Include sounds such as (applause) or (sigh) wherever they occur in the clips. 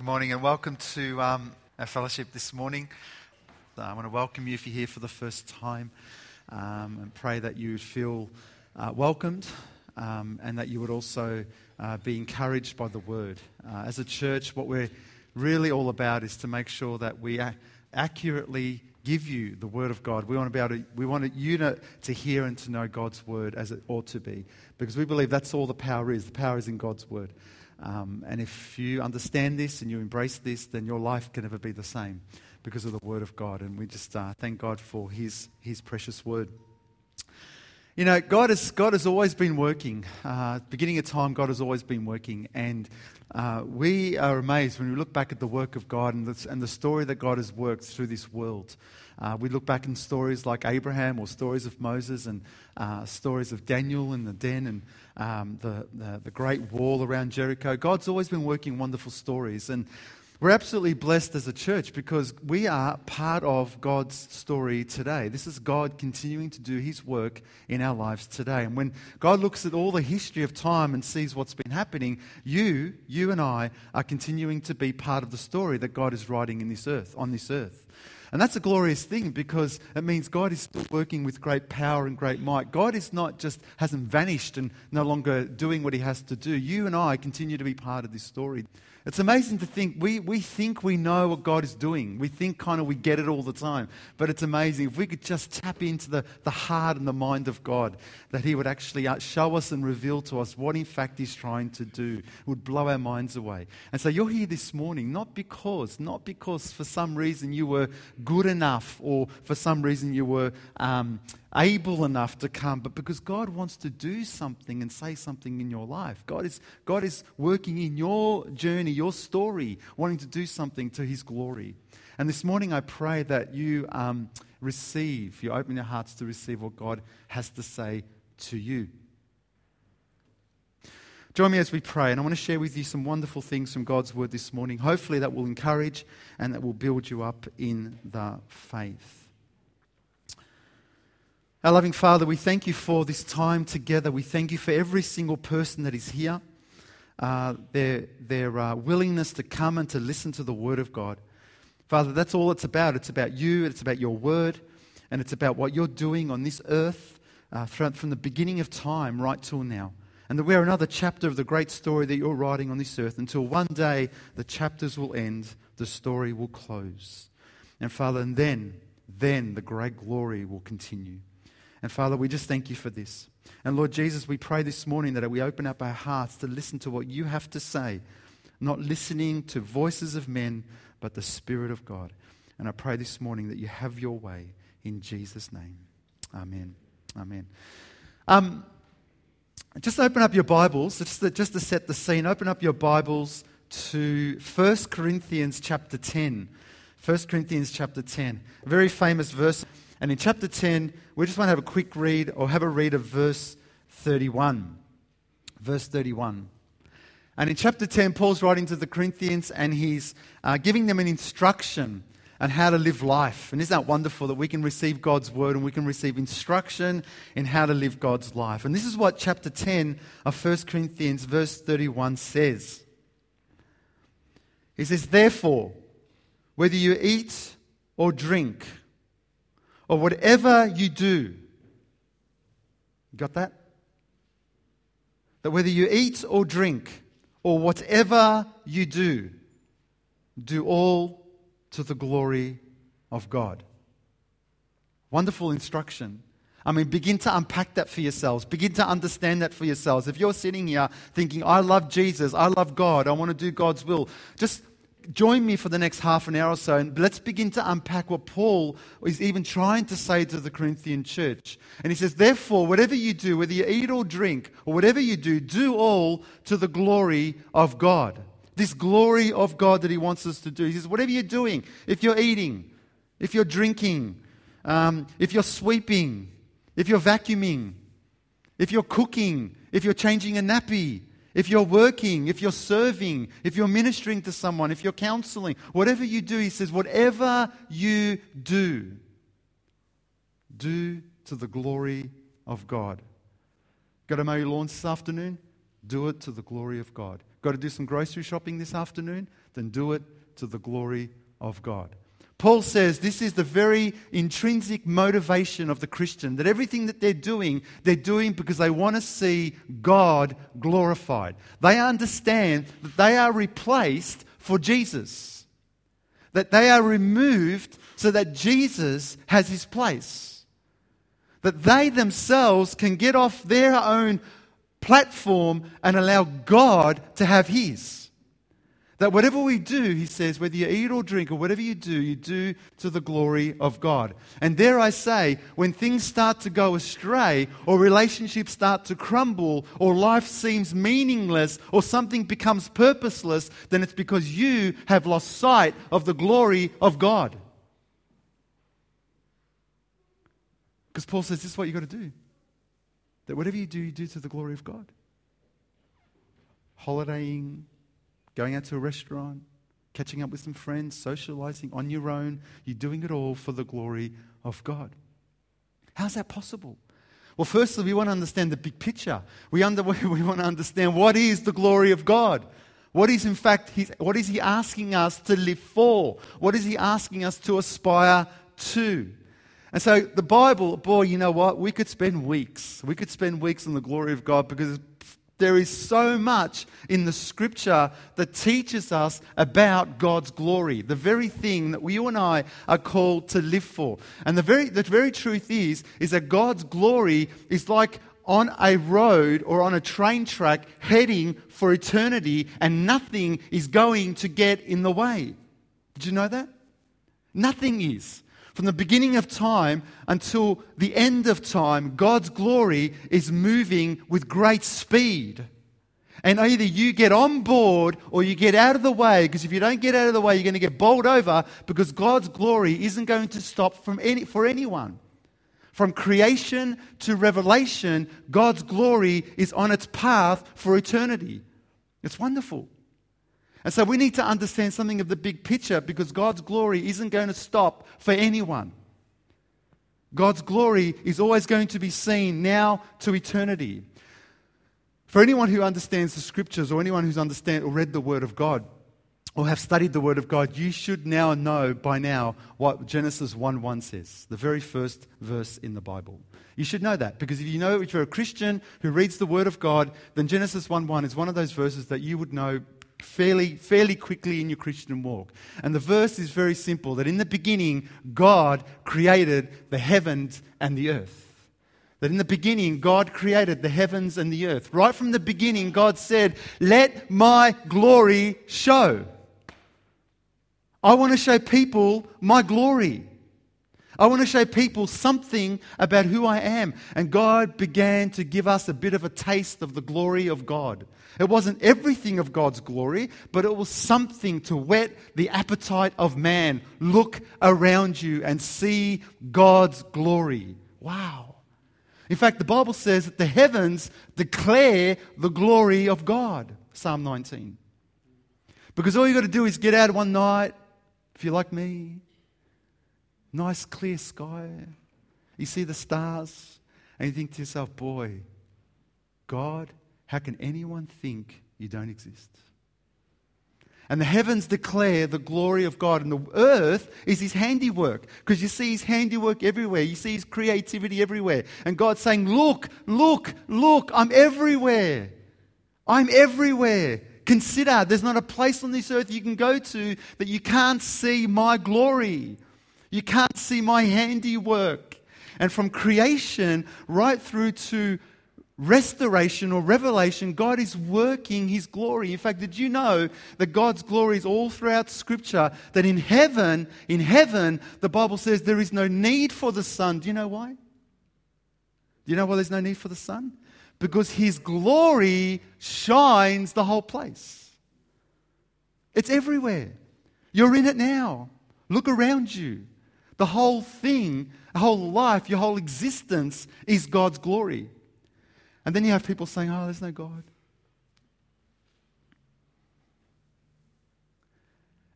Good morning and welcome to um, our fellowship this morning. Uh, I want to welcome you if you're here for the first time um, and pray that you feel uh, welcomed um, and that you would also uh, be encouraged by the word. Uh, as a church, what we're really all about is to make sure that we accurately give you the word of God. We want to be able to, we want you to, to hear and to know God's word as it ought to be because we believe that's all the power is. The power is in God's word. Um, and if you understand this and you embrace this, then your life can never be the same because of the Word of God. And we just uh, thank God for His, His precious Word. You know, God has, God has always been working. Uh, beginning of time, God has always been working. And uh, we are amazed when we look back at the work of God and the, and the story that God has worked through this world. Uh, we look back in stories like Abraham or stories of Moses and uh, stories of Daniel in the den and um, the, the, the great wall around Jericho. God's always been working wonderful stories. And we're absolutely blessed as a church because we are part of God's story today. This is God continuing to do His work in our lives today. And when God looks at all the history of time and sees what's been happening, you, you and I, are continuing to be part of the story that God is writing in this earth, on this earth. And that's a glorious thing because it means God is still working with great power and great might. God is not just hasn't vanished and no longer doing what he has to do. You and I continue to be part of this story. It's amazing to think we, we think we know what God is doing. We think kind of we get it all the time. But it's amazing if we could just tap into the, the heart and the mind of God, that He would actually uh, show us and reveal to us what in fact He's trying to do. It would blow our minds away. And so you're here this morning not because, not because for some reason you were good enough or for some reason you were. Um, able enough to come, but because God wants to do something and say something in your life. God is, God is working in your journey, your story, wanting to do something to His glory. And this morning I pray that you um, receive, you open your hearts to receive what God has to say to you. Join me as we pray, and I want to share with you some wonderful things from God's Word this morning. Hopefully, that will encourage and that will build you up in the faith. Our loving Father, we thank you for this time together. We thank you for every single person that is here, uh, their, their uh, willingness to come and to listen to the Word of God. Father, that's all it's about. It's about you, it's about your Word, and it's about what you're doing on this earth uh, from, from the beginning of time right till now. And that we're another chapter of the great story that you're writing on this earth until one day the chapters will end, the story will close. And Father, and then, then the great glory will continue. And Father, we just thank you for this. And Lord Jesus, we pray this morning that we open up our hearts to listen to what you have to say, not listening to voices of men, but the Spirit of God. And I pray this morning that you have your way in Jesus' name. Amen. Amen. Um, just open up your Bibles, just to, just to set the scene, open up your Bibles to 1 Corinthians chapter 10. 1 Corinthians chapter 10. A very famous verse. And in chapter 10, we just want to have a quick read or have a read of verse 31. Verse 31. And in chapter 10, Paul's writing to the Corinthians and he's uh, giving them an instruction on how to live life. And isn't that wonderful that we can receive God's word and we can receive instruction in how to live God's life? And this is what chapter 10 of 1 Corinthians, verse 31 says. He says, Therefore, whether you eat or drink, or whatever you do. You got that? That whether you eat or drink, or whatever you do, do all to the glory of God. Wonderful instruction. I mean, begin to unpack that for yourselves. Begin to understand that for yourselves. If you're sitting here thinking, I love Jesus, I love God, I want to do God's will, just join me for the next half an hour or so, and let's begin to unpack what Paul is even trying to say to the Corinthian church. And he says, Therefore, whatever you do, whether you eat or drink, or whatever you do, do all to the glory of God. This glory of God that he wants us to do. He says, Whatever you're doing, if you're eating, if you're drinking, um, if you're sweeping, if you're vacuuming, if you're cooking, if you're changing a nappy, if you're working, if you're serving, if you're ministering to someone, if you're counseling, whatever you do, he says, whatever you do, do to the glory of God. Got to mow your lawns this afternoon? Do it to the glory of God. Got to do some grocery shopping this afternoon? Then do it to the glory of God. Paul says this is the very intrinsic motivation of the Christian that everything that they're doing, they're doing because they want to see God glorified. They understand that they are replaced for Jesus, that they are removed so that Jesus has his place, that they themselves can get off their own platform and allow God to have his. That whatever we do, he says, whether you eat or drink or whatever you do, you do to the glory of God. And there I say, when things start to go astray, or relationships start to crumble, or life seems meaningless, or something becomes purposeless, then it's because you have lost sight of the glory of God. Because Paul says this is what you've got to do. That whatever you do, you do to the glory of God. Holidaying, going out to a restaurant, catching up with some friends, socializing on your own. You're doing it all for the glory of God. How's that possible? Well, firstly, we want to understand the big picture. We, under, (laughs) we want to understand what is the glory of God. What is, in fact, what is He asking us to live for? What is He asking us to aspire to? And so the Bible, boy, you know what? We could spend weeks. We could spend weeks on the glory of God because there is so much in the scripture that teaches us about God's glory, the very thing that you and I are called to live for. And the very, the very truth is, is that God's glory is like on a road or on a train track heading for eternity, and nothing is going to get in the way. Did you know that? Nothing is. From the beginning of time until the end of time, God's glory is moving with great speed. And either you get on board or you get out of the way, because if you don't get out of the way, you're going to get bowled over because God's glory isn't going to stop from any, for anyone. From creation to revelation, God's glory is on its path for eternity. It's wonderful. And so we need to understand something of the big picture because God's glory isn't going to stop for anyone. God's glory is always going to be seen now to eternity. For anyone who understands the scriptures or anyone who's understand or read the word of God or have studied the word of God, you should now know by now what Genesis 1 1 says, the very first verse in the Bible. You should know that because if you know if you're a Christian who reads the word of God, then Genesis 1 1 is one of those verses that you would know fairly, fairly quickly in your Christian walk. And the verse is very simple that in the beginning, God created the heavens and the earth. That in the beginning, God created the heavens and the earth. Right from the beginning, God said, Let my glory show. I want to show people my glory. I want to show people something about who I am. And God began to give us a bit of a taste of the glory of God. It wasn't everything of God's glory, but it was something to whet the appetite of man. Look around you and see God's glory. Wow. In fact, the Bible says that the heavens declare the glory of God. Psalm 19. Because all you've got to do is get out one night, if you're like me, nice clear sky. You see the stars, and you think to yourself, boy, God, how can anyone think you don't exist? And the heavens declare the glory of God, and the earth is his handiwork. Because you see his handiwork everywhere, you see his creativity everywhere. And God's saying, Look, look, look, I'm everywhere. I'm everywhere. Consider there's not a place on this earth you can go to that you can't see my glory. You can't see my handiwork. And from creation right through to restoration or revelation, God is working His glory. In fact, did you know that God's glory is all throughout Scripture? That in heaven, in heaven, the Bible says there is no need for the sun. Do you know why? Do you know why there's no need for the sun? Because His glory shines the whole place. It's everywhere. You're in it now. Look around you. The whole thing, the whole life, your whole existence is God's glory. And then you have people saying, oh, there's no God.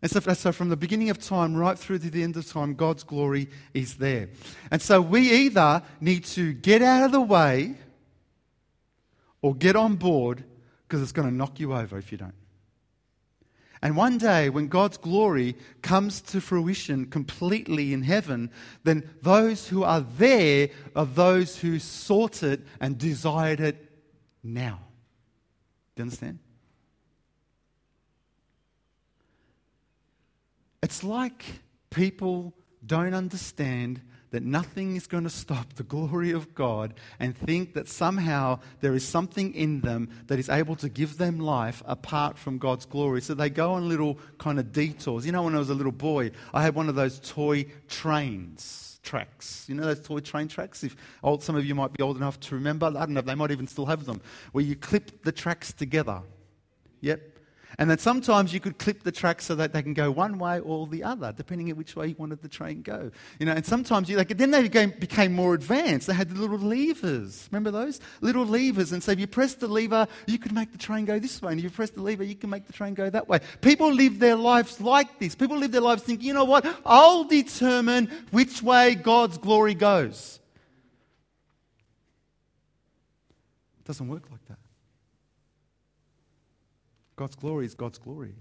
And so, so, from the beginning of time right through to the end of time, God's glory is there. And so we either need to get out of the way or get on board because it's going to knock you over if you don't. And one day, when God's glory comes to fruition completely in heaven, then those who are there are those who sought it and desired it now. Do you understand? It's like people don't understand that nothing is going to stop the glory of God and think that somehow there is something in them that is able to give them life apart from God's glory. So they go on little kind of detours. You know, when I was a little boy, I had one of those toy trains tracks. You know those toy train tracks? If old, some of you might be old enough to remember, I don't know, they might even still have them, where you clip the tracks together. Yep. And then sometimes you could clip the tracks so that they can go one way or the other, depending on which way you wanted the train go. You know, and sometimes you like then they became, became more advanced. They had the little levers. Remember those little levers? And so if you press the lever, you could make the train go this way. And if you press the lever, you can make the train go that way. People live their lives like this. People live their lives thinking, you know what? I'll determine which way God's glory goes. It doesn't work like that. God's glory is God's glory.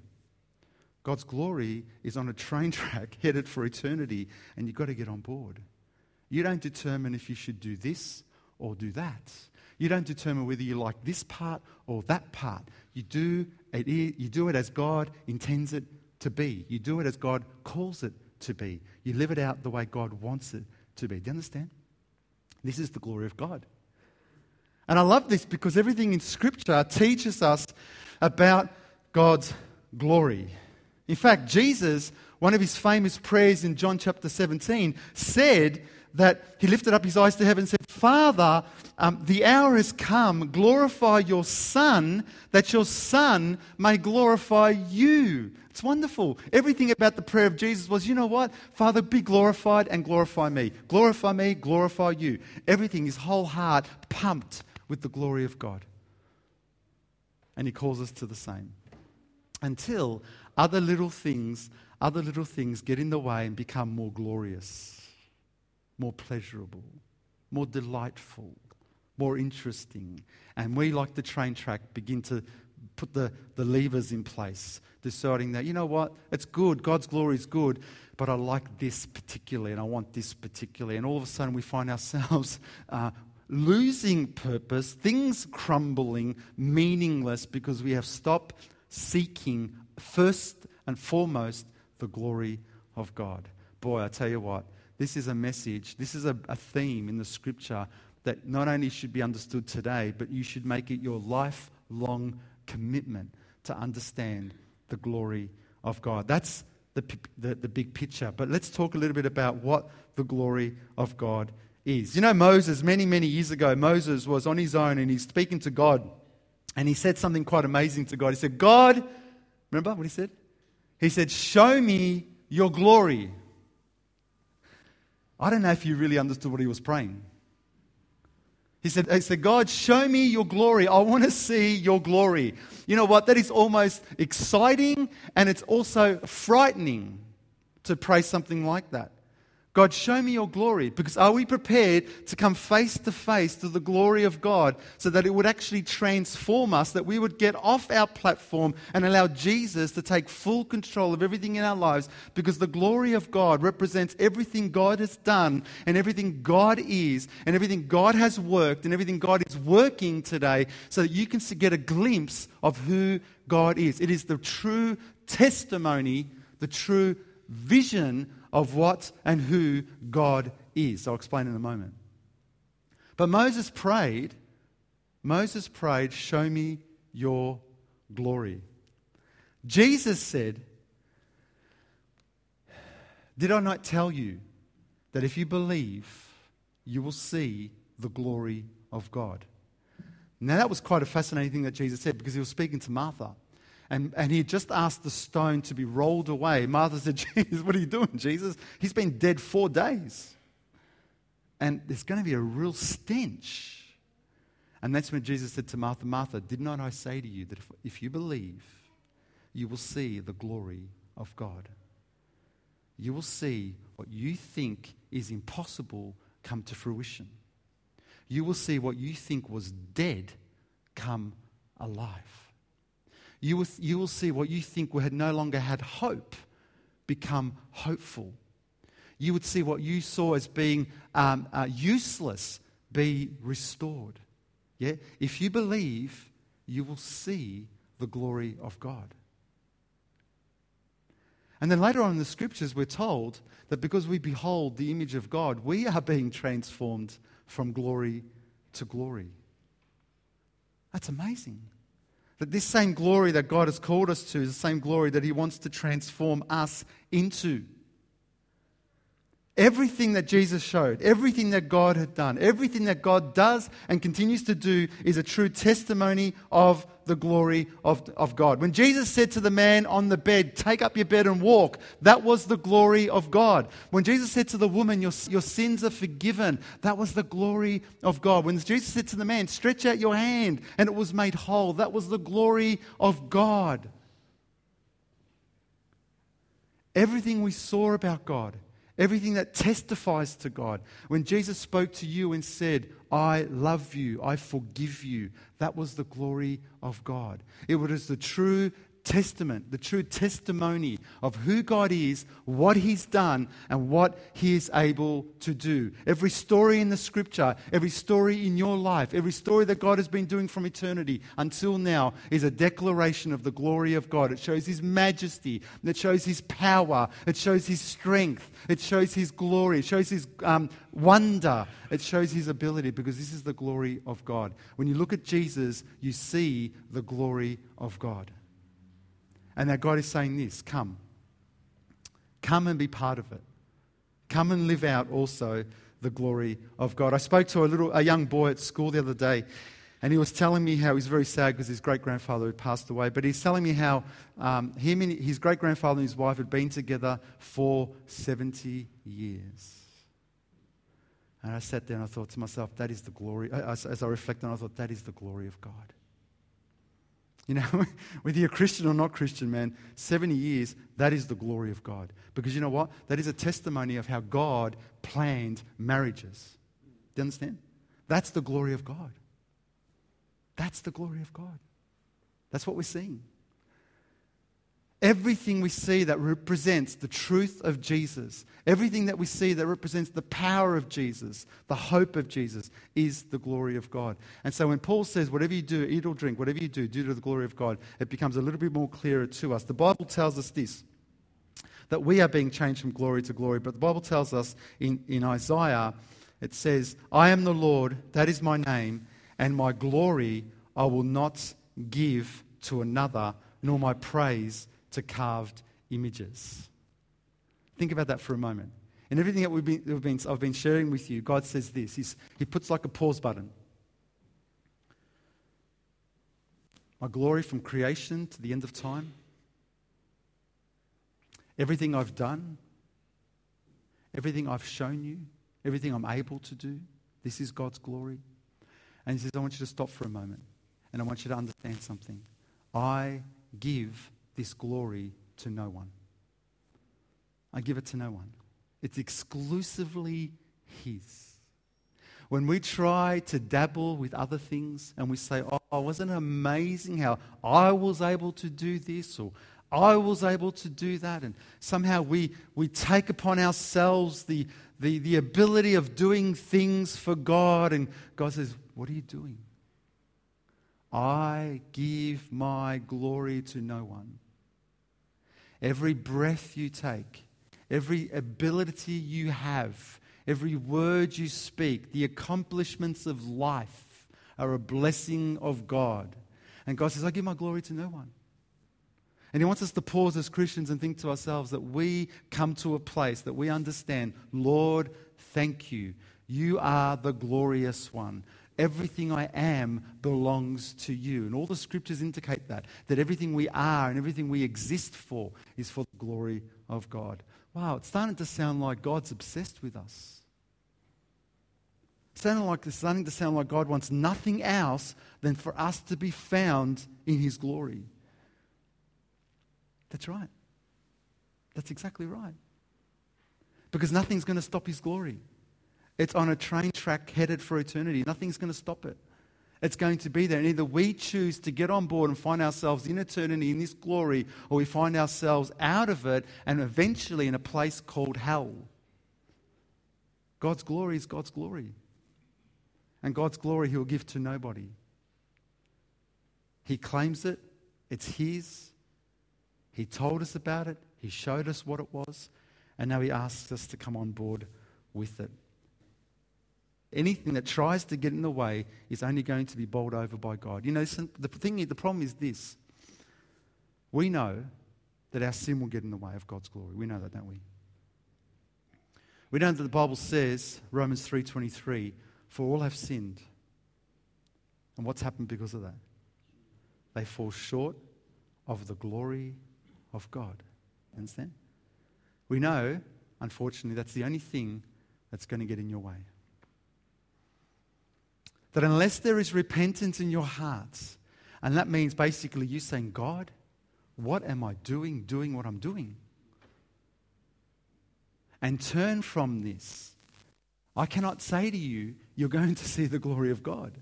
God's glory is on a train (laughs) track headed for eternity, and you've got to get on board. You don't determine if you should do this or do that. You don't determine whether you like this part or that part. You do it, you do it as God intends it to be. You do it as God calls it to be. You live it out the way God wants it to be. Do you understand? This is the glory of God. And I love this because everything in Scripture teaches us about God's glory. In fact, Jesus, one of his famous prayers in John chapter 17, said that he lifted up his eyes to heaven and said, Father, um, the hour has come, glorify your Son, that your Son may glorify you. It's wonderful. Everything about the prayer of Jesus was, you know what? Father, be glorified and glorify me. Glorify me, glorify you. Everything, his whole heart pumped with the glory of God and He calls us to the same. Until other little things, other little things get in the way and become more glorious, more pleasurable, more delightful, more interesting. And we, like the train track, begin to put the, the levers in place, deciding that, you know what, it's good, God's glory is good, but I like this particularly and I want this particularly. And all of a sudden we find ourselves (laughs) uh, losing purpose, things crumbling, meaningless because we have stopped seeking first and foremost the glory of God. Boy, I tell you what, this is a message, this is a, a theme in the scripture that not only should be understood today, but you should make it your lifelong commitment to understand the glory of God. That's the, the, the, big picture. But let's talk a little bit about what the glory of God is. You know, Moses, many, many years ago, Moses was on his own and he's speaking to God. And he said something quite amazing to God. He said, God, remember what he said? He said, Show me your glory. I don't know if you really understood what he was praying. He said, he said, God, show me your glory. I want to see your glory. You know what? That is almost exciting and it's also frightening to pray something like that. God, show me your glory. Because are we prepared to come face to face to the glory of God so that it would actually transform us, that we would get off our platform and allow Jesus to take full control of everything in our lives? Because the glory of God represents everything God has done and everything God is and everything God has worked and everything God is working today so that you can get a glimpse of who God is. It is the true testimony, the true vision of what and who God is. I'll explain in a moment. But Moses prayed, Moses prayed, Show me your glory. Jesus said, Did I not tell you that if you believe, you will see the glory of God? Now, that was quite a fascinating thing that Jesus said because he was speaking to Martha. And, and he just asked the stone to be rolled away. Martha said, (laughs) Jesus, what are you doing, Jesus? He's been dead four days. And there's going to be a real stench. And that's when Jesus said to Martha, Martha, did not I say to you that if, if you believe, you will see the glory of God? You will see what you think is impossible come to fruition. You will see what you think was dead come alive. You will, you will see what you think had no longer had hope become hopeful. You would see what you saw as being um, uh, useless be restored. Yeah? If you believe, you will see the glory of God. And then later on in the scriptures, we're told that because we behold the image of God, we are being transformed from glory to glory. That's amazing. That this same glory that God has called us to is the same glory that He wants to transform us into. Everything that Jesus showed, everything that God had done, everything that God does and continues to do is a true testimony of the glory of, of God. When Jesus said to the man on the bed, Take up your bed and walk, that was the glory of God. When Jesus said to the woman, Your, your sins are forgiven, that was the glory of God. When Jesus said to the man, Stretch out your hand, and it was made whole, that was the glory of God. Everything we saw about God Everything that testifies to God. When Jesus spoke to you and said, I love you, I forgive you, that was the glory of God. It was the true testament, the true testimony of who God is, what He's done, and what He is able to do. Every story in the scripture, every story in your life, every story that God has been doing from eternity until now is a declaration of the glory of God. It shows His majesty, it shows His power, it shows His strength, it shows His glory, it shows His um, wonder, it shows His ability because this is the glory of God. When you look at Jesus, you see the glory of God. And that God is saying this come. Come and be part of it. Come and live out also the glory of God. I spoke to a little a young boy at school the other day, and he was telling me how he's very sad because his great grandfather had passed away. But he's telling me how um, him and his great grandfather and his wife had been together for 70 years. And I sat there and I thought to myself, that is the glory. As, as I on, I thought, that is the glory of God. You know, (laughs) whether you're Christian or not Christian, man, 70 years, that is the glory of God. Because you know what? That is a testimony of how God planned marriages. Do you understand? That's the glory of God. That's the glory of God. That's what we're seeing. Everything we see that represents the truth of Jesus, everything that we see that represents the power of Jesus, the hope of Jesus, is the glory of God. And so when Paul says, whatever you do, eat or drink, whatever you do, do to the glory of God, it becomes a little bit more clearer to us. The Bible tells us this that we are being changed from glory to glory, but the Bible tells us in, in Isaiah, it says, I am the Lord, that is my name, and my glory I will not give to another, nor my praise to carved images. Think about that for a moment. And everything that we've been, we've been, I've been sharing with you, God says this He's, He puts like a pause button. My glory from creation to the end of time. Everything I've done, everything I've shown you, everything I'm able to do, this is God's glory. And He says, I want you to stop for a moment and I want you to understand something. I give this glory to no one. I give it to no one. It's exclusively His. When we try to dabble with other things and we say, Oh, wasn't it amazing how I was able to do this or I was able to do that? And somehow we, we take upon ourselves the, the, the ability of doing things for God. And God says, What are you doing? I give my glory to no one every breath you take, every ability you have, every word you speak, the accomplishments of life are a blessing of God. And God says, I give my glory to no one. And He wants us to pause as Christians and think to ourselves that we come to a place that we understand, Lord, thank you. You are the glorious one. Everything I am belongs to you. And all the scriptures indicate that, that everything we are and everything we exist for is for the glory of God. Wow, it's starting to sound like God's obsessed with us. Starting, like, it's starting to sound like God wants nothing else than for us to be found in His glory. That's right. That's exactly right. Because nothing's going to stop His glory. It's on a train track headed for eternity. Nothing's going to stop it. It's going to be there. And either we choose to get on board and find ourselves in eternity in this glory, or we find ourselves out of it and eventually in a place called hell. God's glory is God's glory. And God's glory he will give to nobody. He claims it, it's his. He told us about it, he showed us what it was, and now he asks us to come on board with it. Anything that tries to get in the way is only going to be bowled over by God. You know, the thing, the problem is this: we know that our sin will get in the way of God's glory. We know that, don't we? We know that the Bible says, Romans 3:23, for all have sinned. And what's happened because of that? They fall short of the glory of God. Understand? We know, unfortunately, that's the only thing that's going to get in your way. That unless there is repentance in your hearts, and that means basically you saying, God, what am I doing, doing what I'm doing? And turn from this. I cannot say to you, you're going to see the glory of God.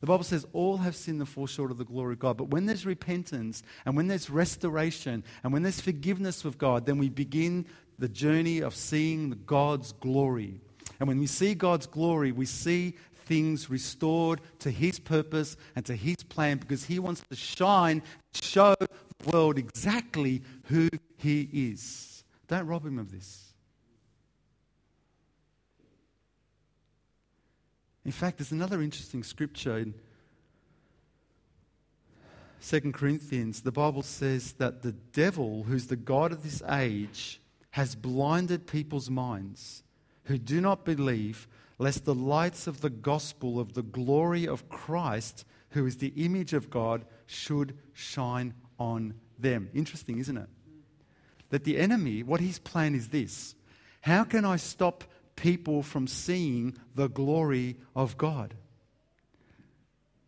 The Bible says all have sinned and fall short of the glory of God. But when there's repentance and when there's restoration and when there's forgiveness with God, then we begin the journey of seeing God's glory. And when we see God's glory, we see things restored to His purpose and to His plan because He wants to shine, show the world exactly who He is. Don't rob Him of this. In fact, there's another interesting scripture in 2 Corinthians. The Bible says that the devil, who's the God of this age, has blinded people's minds who do not believe, lest the lights of the gospel of the glory of Christ, who is the image of God, should shine on them. Interesting, isn't it? That the enemy, what his plan is this how can I stop people from seeing the glory of God.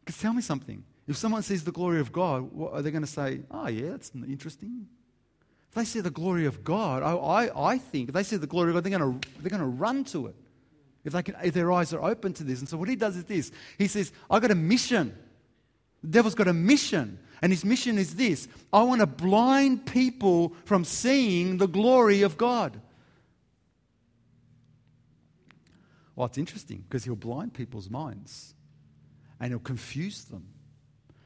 Because tell me something. If someone sees the glory of God, what, are they going to say, oh, yeah, that's interesting? If they see the glory of God, I, I, I think if they see the glory of God, they're going to, they're going to run to it. If, they can, if their eyes are open to this. And so what he does is this he says, I've got a mission. The devil's got a mission. And his mission is this I want to blind people from seeing the glory of God. Well, it's interesting because he'll blind people's minds and he'll confuse them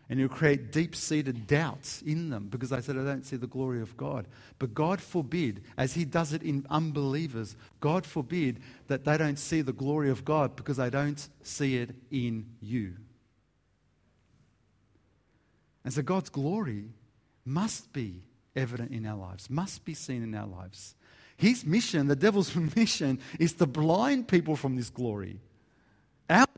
and you'll create deep seated doubts in them because they said, I don't see the glory of God. But God forbid, as he does it in unbelievers, God forbid that they don't see the glory of God because they don't see it in you. And so God's glory must be evident in our lives, must be seen in our lives. His mission, the devil's (laughs) mission, is to blind people from this glory.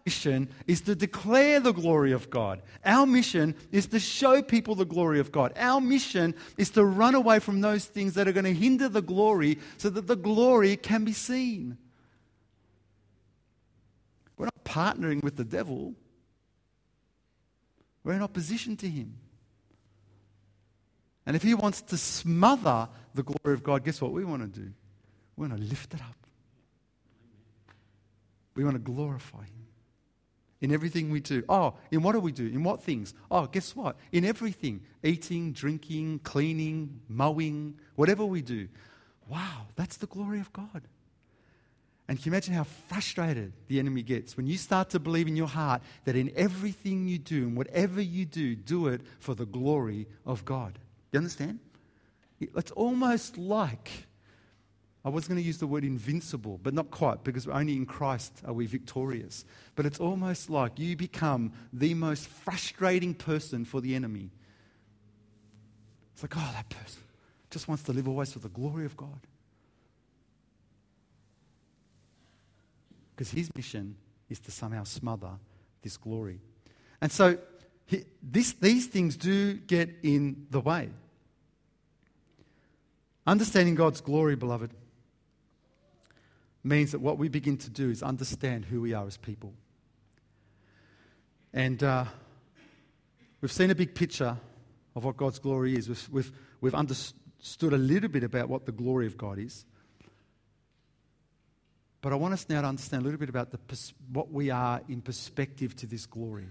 Mission is to declare the glory of God. Our mission is to show people the glory of God. Our mission is to run away from those things that are going to hinder the glory so that the glory can be seen. We're not partnering with the devil, we're in opposition to him. And if he wants to smother the glory of God, guess what we want to do? We want to lift it up. We want to glorify him in everything we do. Oh, in what do we do? In what things? Oh, guess what? In everything eating, drinking, cleaning, mowing, whatever we do. Wow, that's the glory of God. And can you imagine how frustrated the enemy gets when you start to believe in your heart that in everything you do and whatever you do, do it for the glory of God? You understand? It's almost like, I was going to use the word invincible, but not quite, because only in Christ are we victorious. But it's almost like you become the most frustrating person for the enemy. It's like, oh, that person just wants to live always for the glory of God. Because his mission is to somehow smother this glory. And so this, these things do get in the way. Understanding God's glory, beloved, means that what we begin to do is understand who we are as people. And uh, we've seen a big picture of what God's glory is. We've, we've, we've understood a little bit about what the glory of God is. But I want us now to understand a little bit about the, what we are in perspective to this glory.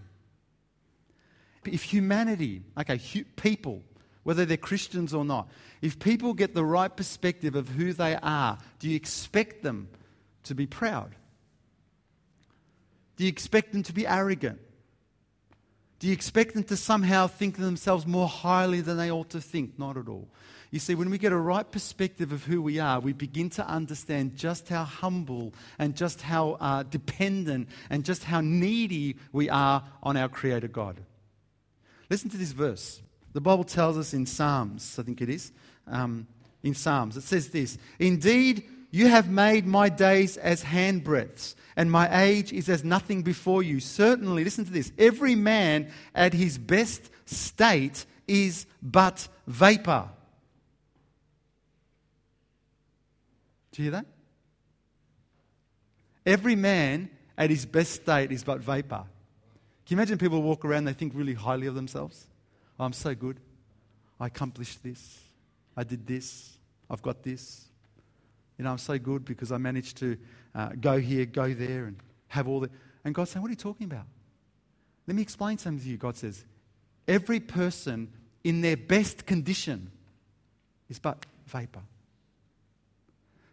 If humanity, okay, hu- people, whether they're Christians or not, if people get the right perspective of who they are, do you expect them to be proud? Do you expect them to be arrogant? Do you expect them to somehow think of themselves more highly than they ought to think? Not at all. You see, when we get a right perspective of who we are, we begin to understand just how humble and just how uh, dependent and just how needy we are on our Creator God. Listen to this verse. The Bible tells us in Psalms, I think it is, um, in Psalms, it says this Indeed, you have made my days as handbreadths, and my age is as nothing before you. Certainly, listen to this every man at his best state is but vapor. Do you hear that? Every man at his best state is but vapor. Can you imagine people walk around, they think really highly of themselves? Oh, I'm so good. I accomplished this. I did this. I've got this. You know, I'm so good because I managed to uh, go here, go there, and have all the. And God's saying, What are you talking about? Let me explain something to you. God says, Every person in their best condition is but vapor.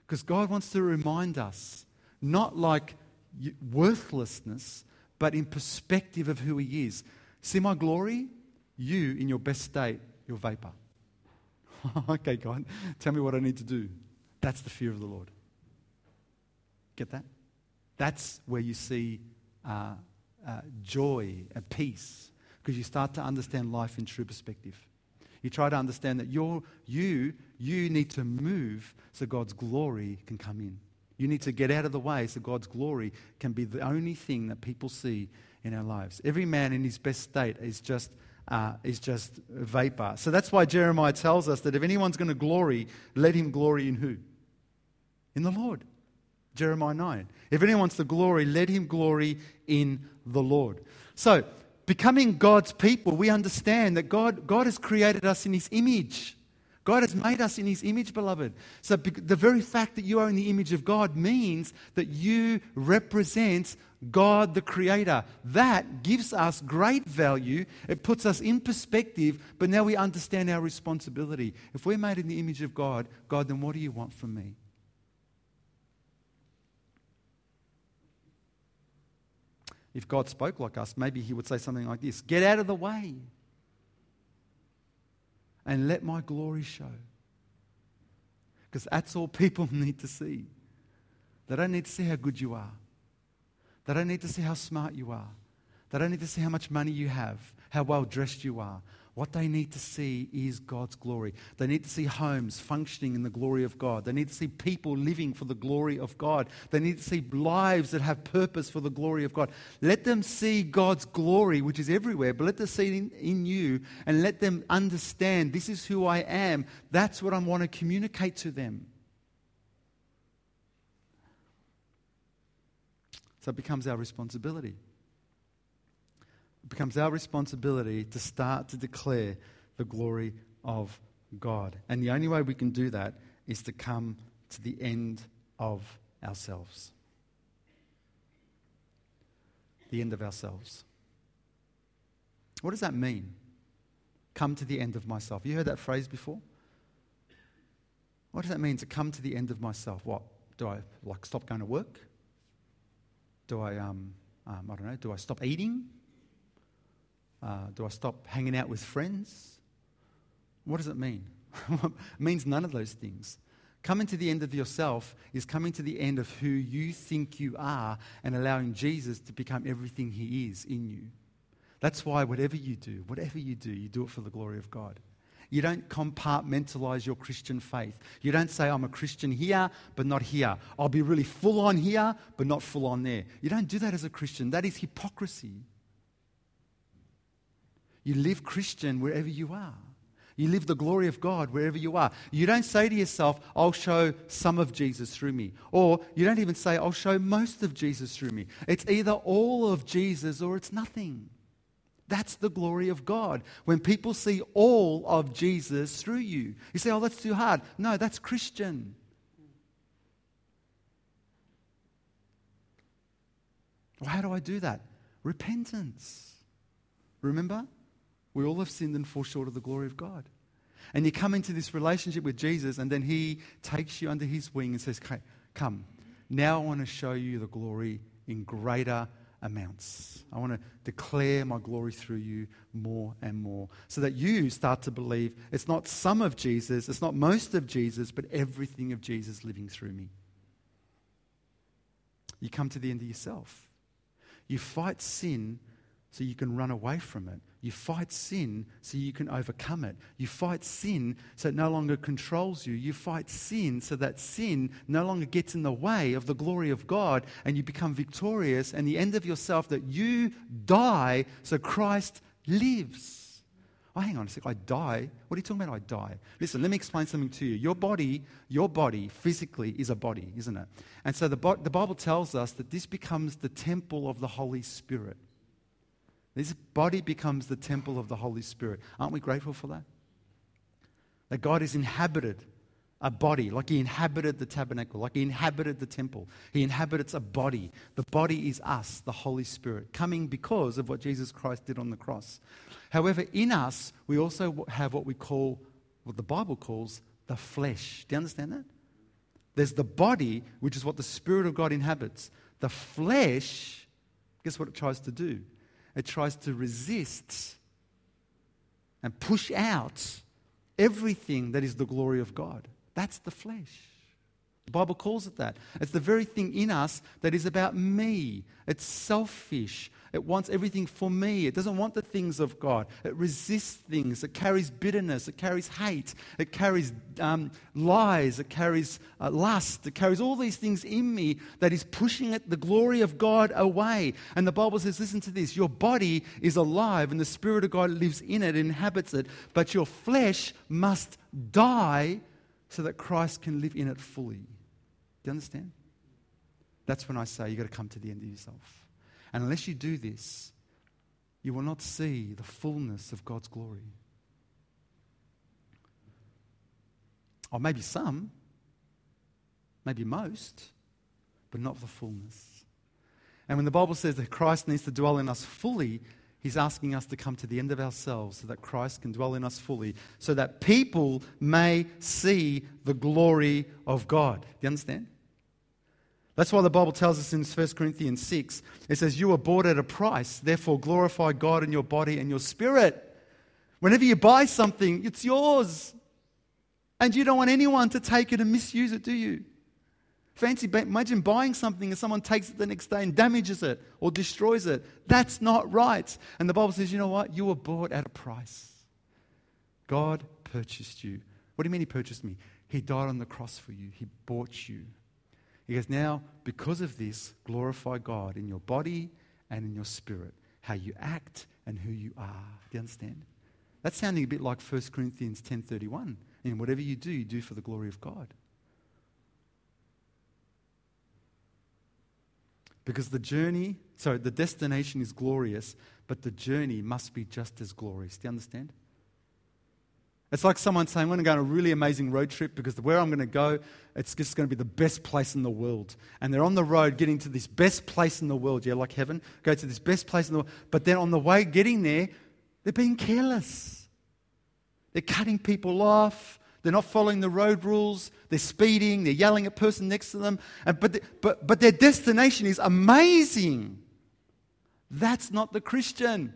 Because God wants to remind us, not like worthlessness, but in perspective of who He is. See my glory? You, in your best state, you're vapor. (laughs) okay, God, tell me what I need to do. That's the fear of the Lord. Get that? That's where you see uh, uh, joy and peace because you start to understand life in true perspective. You try to understand that you're, you, you need to move so God's glory can come in. You need to get out of the way so God's glory can be the only thing that people see in our lives. Every man in his best state is just, uh, is just vapor. So that's why Jeremiah tells us that if anyone's going to glory, let him glory in who? In the Lord. Jeremiah 9. If anyone wants the glory, let him glory in the Lord. So, becoming God's people, we understand that God, God has created us in his image. God has made us in His image, beloved. So, the very fact that you are in the image of God means that you represent God the Creator. That gives us great value. It puts us in perspective, but now we understand our responsibility. If we're made in the image of God, God, then what do you want from me? If God spoke like us, maybe He would say something like this Get out of the way and let my glory show. Because that's all people (laughs) need to see. They don't need to see how good you are. They don't need to see how smart you are. They don't need to see how much money you have, how well dressed you are. What they need to see is God's glory. They need to see homes functioning in the glory of God. They need to see people living for the glory of God. They need to see lives that have purpose for the glory of God. Let them see God's glory, which is everywhere, but let them see it in, in you and let them understand this is who I am. That's what I want to communicate to them. So it becomes our responsibility. It becomes our responsibility to start to declare the glory of God. And the only way we can do that is to come to the end of ourselves. The end of ourselves. What does that mean? Come to the end of myself. You heard that phrase before? What does that mean to come to the end of myself? What? Do I like stop going to work? Do I, um, um, I don't know, do I stop eating? Uh, do I stop hanging out with friends? What does it mean? (laughs) it means none of those things. Coming to the end of yourself is coming to the end of who you think you are and allowing Jesus to become everything he is in you. That's why whatever you do, whatever you do, you do it for the glory of God. You don't compartmentalize your Christian faith. You don't say, I'm a Christian here, but not here. I'll be really full on here, but not full on there. You don't do that as a Christian. That is hypocrisy. You live Christian wherever you are. You live the glory of God wherever you are. You don't say to yourself, I'll show some of Jesus through me. Or you don't even say, I'll show most of Jesus through me. It's either all of Jesus or it's nothing. That's the glory of God. When people see all of Jesus through you, you say, Oh, that's too hard. No, that's Christian. Well, how do I do that? Repentance. Remember? We all have sinned and fall short of the glory of God. And you come into this relationship with Jesus, and then He takes you under His wing and says, Come, now I want to show you the glory in greater amounts. I want to declare my glory through you more and more so that you start to believe it's not some of Jesus, it's not most of Jesus, but everything of Jesus living through me. You come to the end of yourself. You fight sin so you can run away from it. You fight sin so you can overcome it. You fight sin so it no longer controls you. You fight sin so that sin no longer gets in the way of the glory of God and you become victorious and the end of yourself that you die so Christ lives. Oh, hang on a sec. I die. What are you talking about? I die. Listen, let me explain something to you. Your body, your body physically is a body, isn't it? And so the, the Bible tells us that this becomes the temple of the Holy Spirit. This body becomes the temple of the Holy Spirit. Aren't we grateful for that? That God has inhabited a body, like He inhabited the tabernacle, like He inhabited the temple. He inhabits a body. The body is us, the Holy Spirit, coming because of what Jesus Christ did on the cross. However, in us, we also have what we call, what the Bible calls, the flesh. Do you understand that? There's the body, which is what the Spirit of God inhabits. The flesh, guess what it tries to do? It tries to resist and push out everything that is the glory of God. That's the flesh. The Bible calls it that. It's the very thing in us that is about me. It's selfish. It wants everything for me. It doesn't want the things of God. It resists things. It carries bitterness. It carries hate. It carries um, lies. It carries uh, lust. It carries all these things in me that is pushing it, the glory of God away. And the Bible says, listen to this your body is alive and the Spirit of God lives in it, inhabits it, but your flesh must die so that Christ can live in it fully. Do you understand? That's when I say you've got to come to the end of yourself. And unless you do this, you will not see the fullness of God's glory. Or maybe some, maybe most, but not the fullness. And when the Bible says that Christ needs to dwell in us fully, He's asking us to come to the end of ourselves so that Christ can dwell in us fully, so that people may see the glory of God. Do you understand? That's why the Bible tells us in 1 Corinthians 6, it says, You were bought at a price, therefore glorify God in your body and your spirit. Whenever you buy something, it's yours. And you don't want anyone to take it and misuse it, do you? Fancy, imagine buying something and someone takes it the next day and damages it or destroys it. That's not right. And the Bible says, you know what? You were bought at a price. God purchased you. What do you mean He purchased me? He died on the cross for you, He bought you. He goes, Now, because of this, glorify God in your body and in your spirit, how you act and who you are. Do you understand? That's sounding a bit like 1 Corinthians 10.31. And whatever you do, you do for the glory of God. Because the journey, sorry, the destination is glorious, but the journey must be just as glorious. Do you understand? It's like someone saying, I'm going to go on a really amazing road trip because where I'm going to go, it's just going to be the best place in the world. And they're on the road getting to this best place in the world. Yeah, like heaven. Go to this best place in the world. But then on the way getting there, they're being careless. They're cutting people off. They're not following the road rules. They're speeding. They're yelling at the person next to them. And, but, but, but their destination is amazing. That's not the Christian.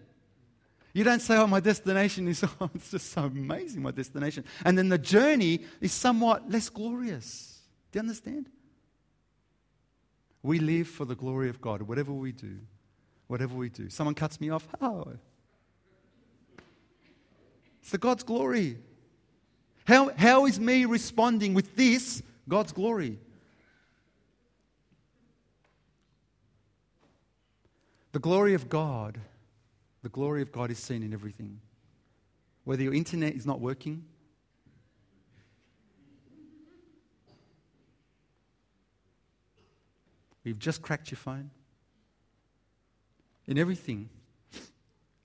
You don't say, oh, my destination is, (laughs) oh, it's just so amazing, my destination. And then the journey is somewhat less glorious. Do you understand? We live for the glory of God, whatever we do. Whatever we do. Someone cuts me off, oh. It's the God's glory. How, how is me responding with this God's glory? The glory of God the glory of God is seen in everything. Whether your internet is not working, you've just cracked your phone, in everything,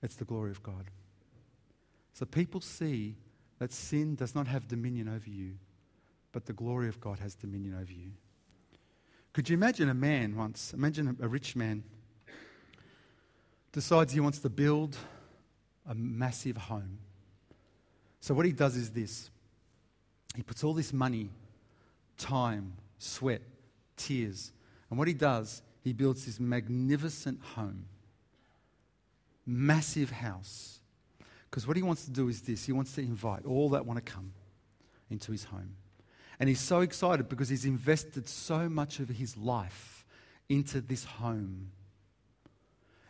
it's the glory of God. So people see that sin does not have dominion over you, but the glory of God has dominion over you. Could you imagine a man once, imagine a rich man decides he wants to build a massive home. So, what he does is this he puts all this money, time, sweat, tears, and what he does, he builds this magnificent home, massive house. Because what he wants to do is this he wants to invite all that want to come into his home. And he's so excited because he's invested so much of his life into this home.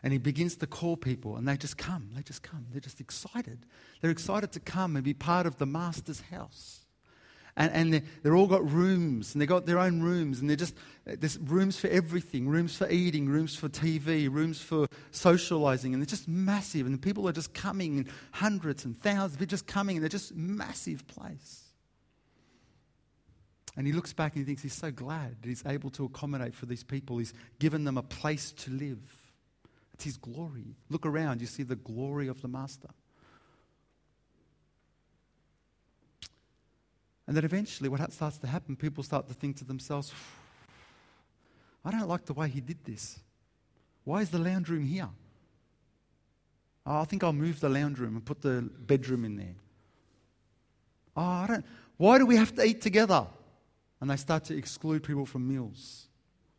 And he begins to call people, and they just come. They just come. They're just excited. They're excited to come and be part of the master's house. And, and they're, they're all got rooms, and they've got their own rooms, and they're just, there's rooms for everything rooms for eating, rooms for TV, rooms for socializing, and they're just massive. And the people are just coming in hundreds and thousands. They're just coming, and they're just massive place. And he looks back and he thinks he's so glad that he's able to accommodate for these people. He's given them a place to live. It's his glory. Look around, you see the glory of the Master. And then eventually, what starts to happen, people start to think to themselves, I don't like the way he did this. Why is the lounge room here? Oh, I think I'll move the lounge room and put the bedroom in there. Oh, I don't. Why do we have to eat together? And they start to exclude people from meals.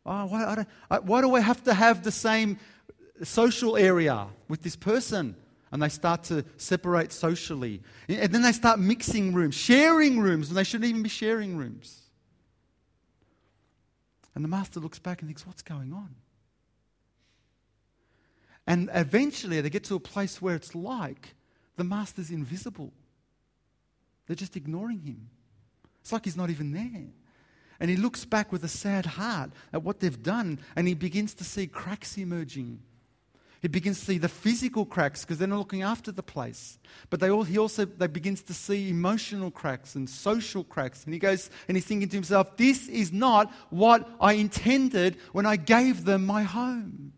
Oh, why, I don't, I, why do I have to have the same social area with this person? and they start to separate socially. And then they start mixing rooms, sharing rooms, and they shouldn't even be sharing rooms. And the master looks back and thinks, What's going on? And eventually they get to a place where it's like the master's invisible. They're just ignoring him. It's like he's not even there. And he looks back with a sad heart at what they've done, and he begins to see cracks emerging he begins to see the physical cracks because they're not looking after the place. But they all, he also they begins to see emotional cracks and social cracks. And he goes and he's thinking to himself, this is not what I intended when I gave them my home.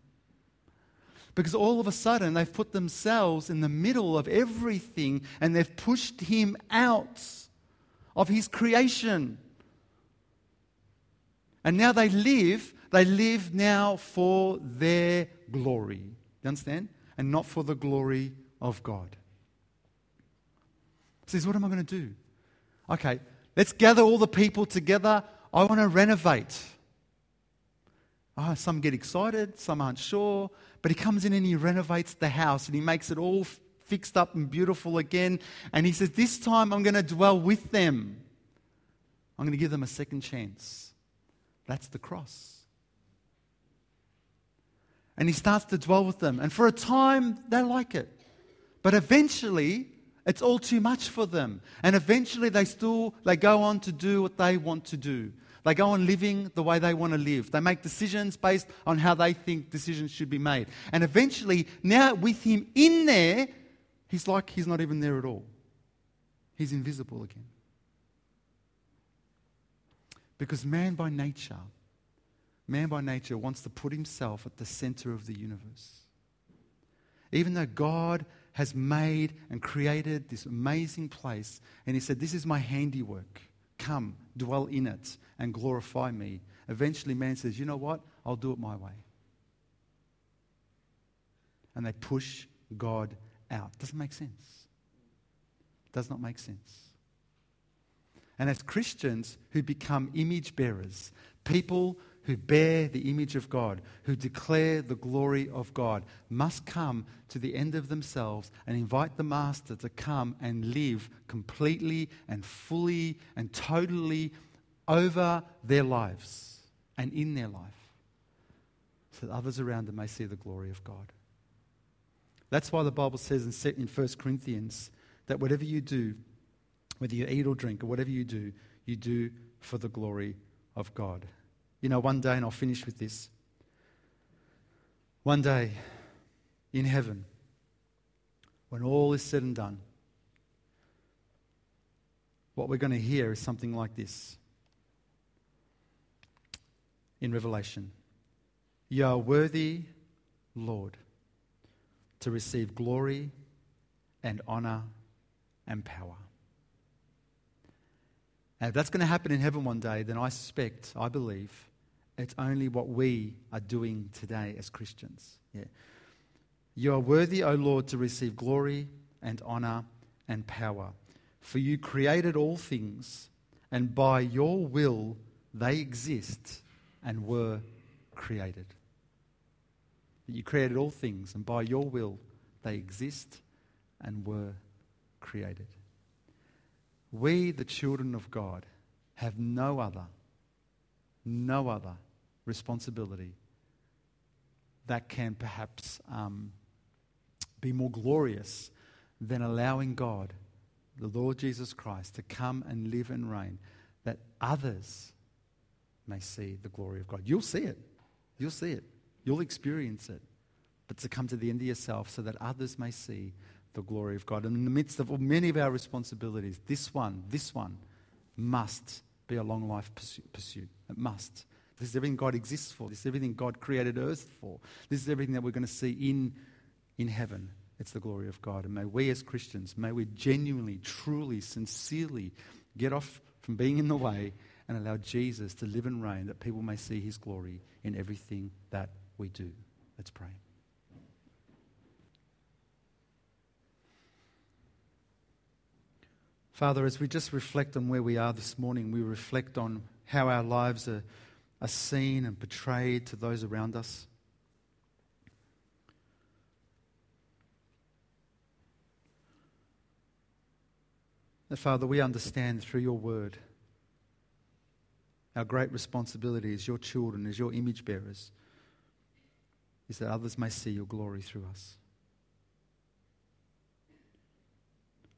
Because all of a sudden they've put themselves in the middle of everything and they've pushed him out of his creation. And now they live, they live now for their glory. You understand? And not for the glory of God. Says, what am I going to do? Okay, let's gather all the people together. I want to renovate. Oh, some get excited, some aren't sure. But he comes in and he renovates the house and he makes it all fixed up and beautiful again. And he says, This time I'm going to dwell with them. I'm going to give them a second chance. That's the cross and he starts to dwell with them. And for a time, they like it. But eventually, it's all too much for them. And eventually, they still they go on to do what they want to do. They go on living the way they want to live. They make decisions based on how they think decisions should be made. And eventually, now with him in there, he's like he's not even there at all. He's invisible again. Because man by nature man by nature wants to put himself at the center of the universe. Even though God has made and created this amazing place, and He said, This is my handiwork. Come, dwell in it, and glorify me. Eventually, man says, You know what? I'll do it my way. And they push God out. Doesn't make sense. Does not make sense. And as Christians who become image bearers, people who bear the image of God, who declare the glory of God, must come to the end of themselves and invite the Master to come and live completely and fully and totally over their lives and in their life so that others around them may see the glory of God. That's why the Bible says in 1 Corinthians that whatever you do, whether you eat or drink or whatever you do, you do for the glory of God. You know, one day, and I'll finish with this. One day in heaven, when all is said and done, what we're going to hear is something like this in Revelation You are worthy, Lord, to receive glory and honor and power. And if that's going to happen in heaven one day, then I suspect, I believe, it's only what we are doing today as Christians. Yeah. You are worthy, O Lord, to receive glory and honor and power. For you created all things, and by your will they exist and were created. You created all things, and by your will they exist and were created. We, the children of God, have no other, no other responsibility that can perhaps um, be more glorious than allowing God, the Lord Jesus Christ, to come and live and reign, that others may see the glory of God. You'll see it. You'll see it. You'll experience it. But to come to the end of yourself so that others may see the glory of God. And in the midst of many of our responsibilities, this one, this one must be a long life pursuit. It must. This is everything God exists for. This is everything God created earth for. This is everything that we're going to see in, in heaven. It's the glory of God. And may we as Christians, may we genuinely, truly, sincerely get off from being in the way and allow Jesus to live and reign that people may see his glory in everything that we do. Let's pray. Father, as we just reflect on where we are this morning, we reflect on how our lives are, are seen and portrayed to those around us. That, Father, we understand through your word our great responsibility as your children, as your image bearers, is that others may see your glory through us.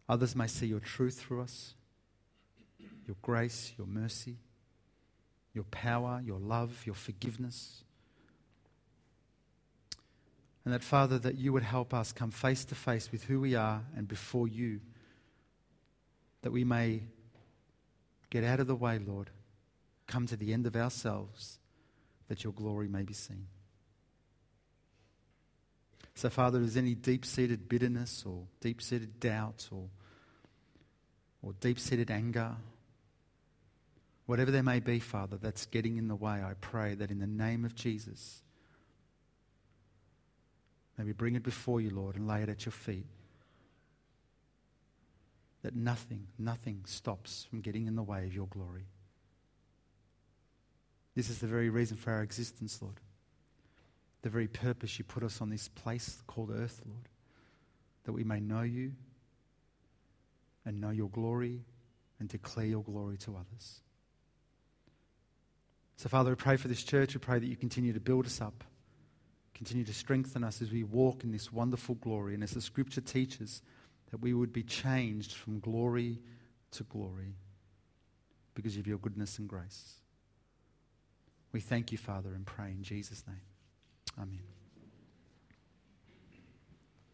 Others may see your truth through us, your grace, your mercy, your power, your love, your forgiveness. And that, Father, that you would help us come face to face with who we are and before you, that we may get out of the way, Lord, come to the end of ourselves, that your glory may be seen. So, Father, if there's any deep seated bitterness or deep seated doubt or, or deep seated anger, whatever there may be, Father, that's getting in the way, I pray that in the name of Jesus, may we bring it before you, Lord, and lay it at your feet. That nothing, nothing stops from getting in the way of your glory. This is the very reason for our existence, Lord the very purpose you put us on this place called earth, Lord, that we may know you and know your glory and declare your glory to others. So, Father, we pray for this church. We pray that you continue to build us up, continue to strengthen us as we walk in this wonderful glory. And as the scripture teaches, that we would be changed from glory to glory because of your goodness and grace. We thank you, Father, and pray in Jesus' name. Amen.